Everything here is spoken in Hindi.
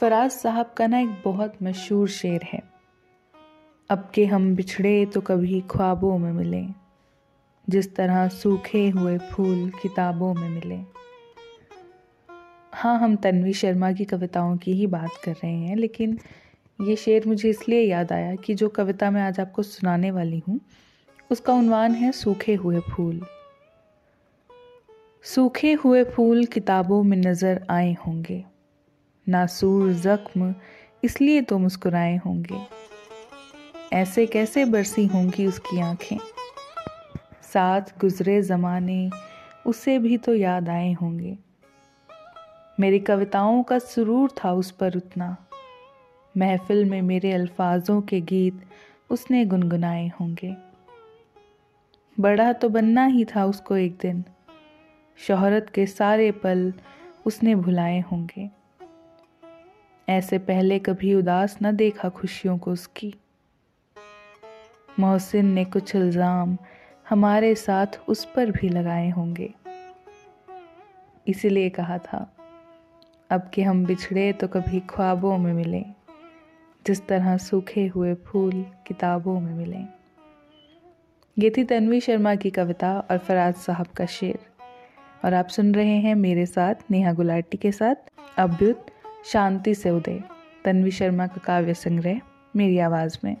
फराज साहब का ना एक बहुत मशहूर शेर है। अब के हम बिछड़े तो कभी ख्वाबों में मिले, जिस तरह सूखे हुए फूल किताबों में मिले। हाँ हम तन्वी शर्मा की कविताओं की ही बात कर रहे हैं, लेकिन ये शेर मुझे इसलिए याद आया कि जो कविता मैं आज आपको सुनाने वाली हूँ, उसका उन्वान है सूखे हुए फूल। सूखे हुए फूल किताबों में नज़र आए होंगे। नासूर जख्म, इसलिए तो मुस्कुराए होंगे। ऐसे कैसे बरसी होंगी उसकी आँखें? साथ गुजरे ज़माने, उसे भी तो याद आए होंगे। मेरी कविताओं का सुरूर था उस पर उतना। महफिल में मेरे अल्फाजों के गीत उसने गुनगुनाए होंगे। बड़ा तो बनना ही था उसको एक दिन। शोहरत के सारे पल उसने भुलाए होंगे। ऐसे पहले कभी उदास न देखा खुशियों को उसकी। मोहसिन ने कुछ इल्ज़ाम हमारे साथ उस पर भी लगाए होंगे। इसीलिए कहा था, अब कि हम बिछड़े तो कभी ख्वाबों में मिले, जिस तरह सूखे हुए फूल किताबों में मिले। ये थी तन्वी शर्मा की कविता और फराज साहब का शेर। और आप सुन रहे हैं मेरे साथ नेहा गुलाटी के साथ अभ्युत शांति से उदय। तन्वी शर्मा का काव्य संग्रह मेरी आवाज़ में।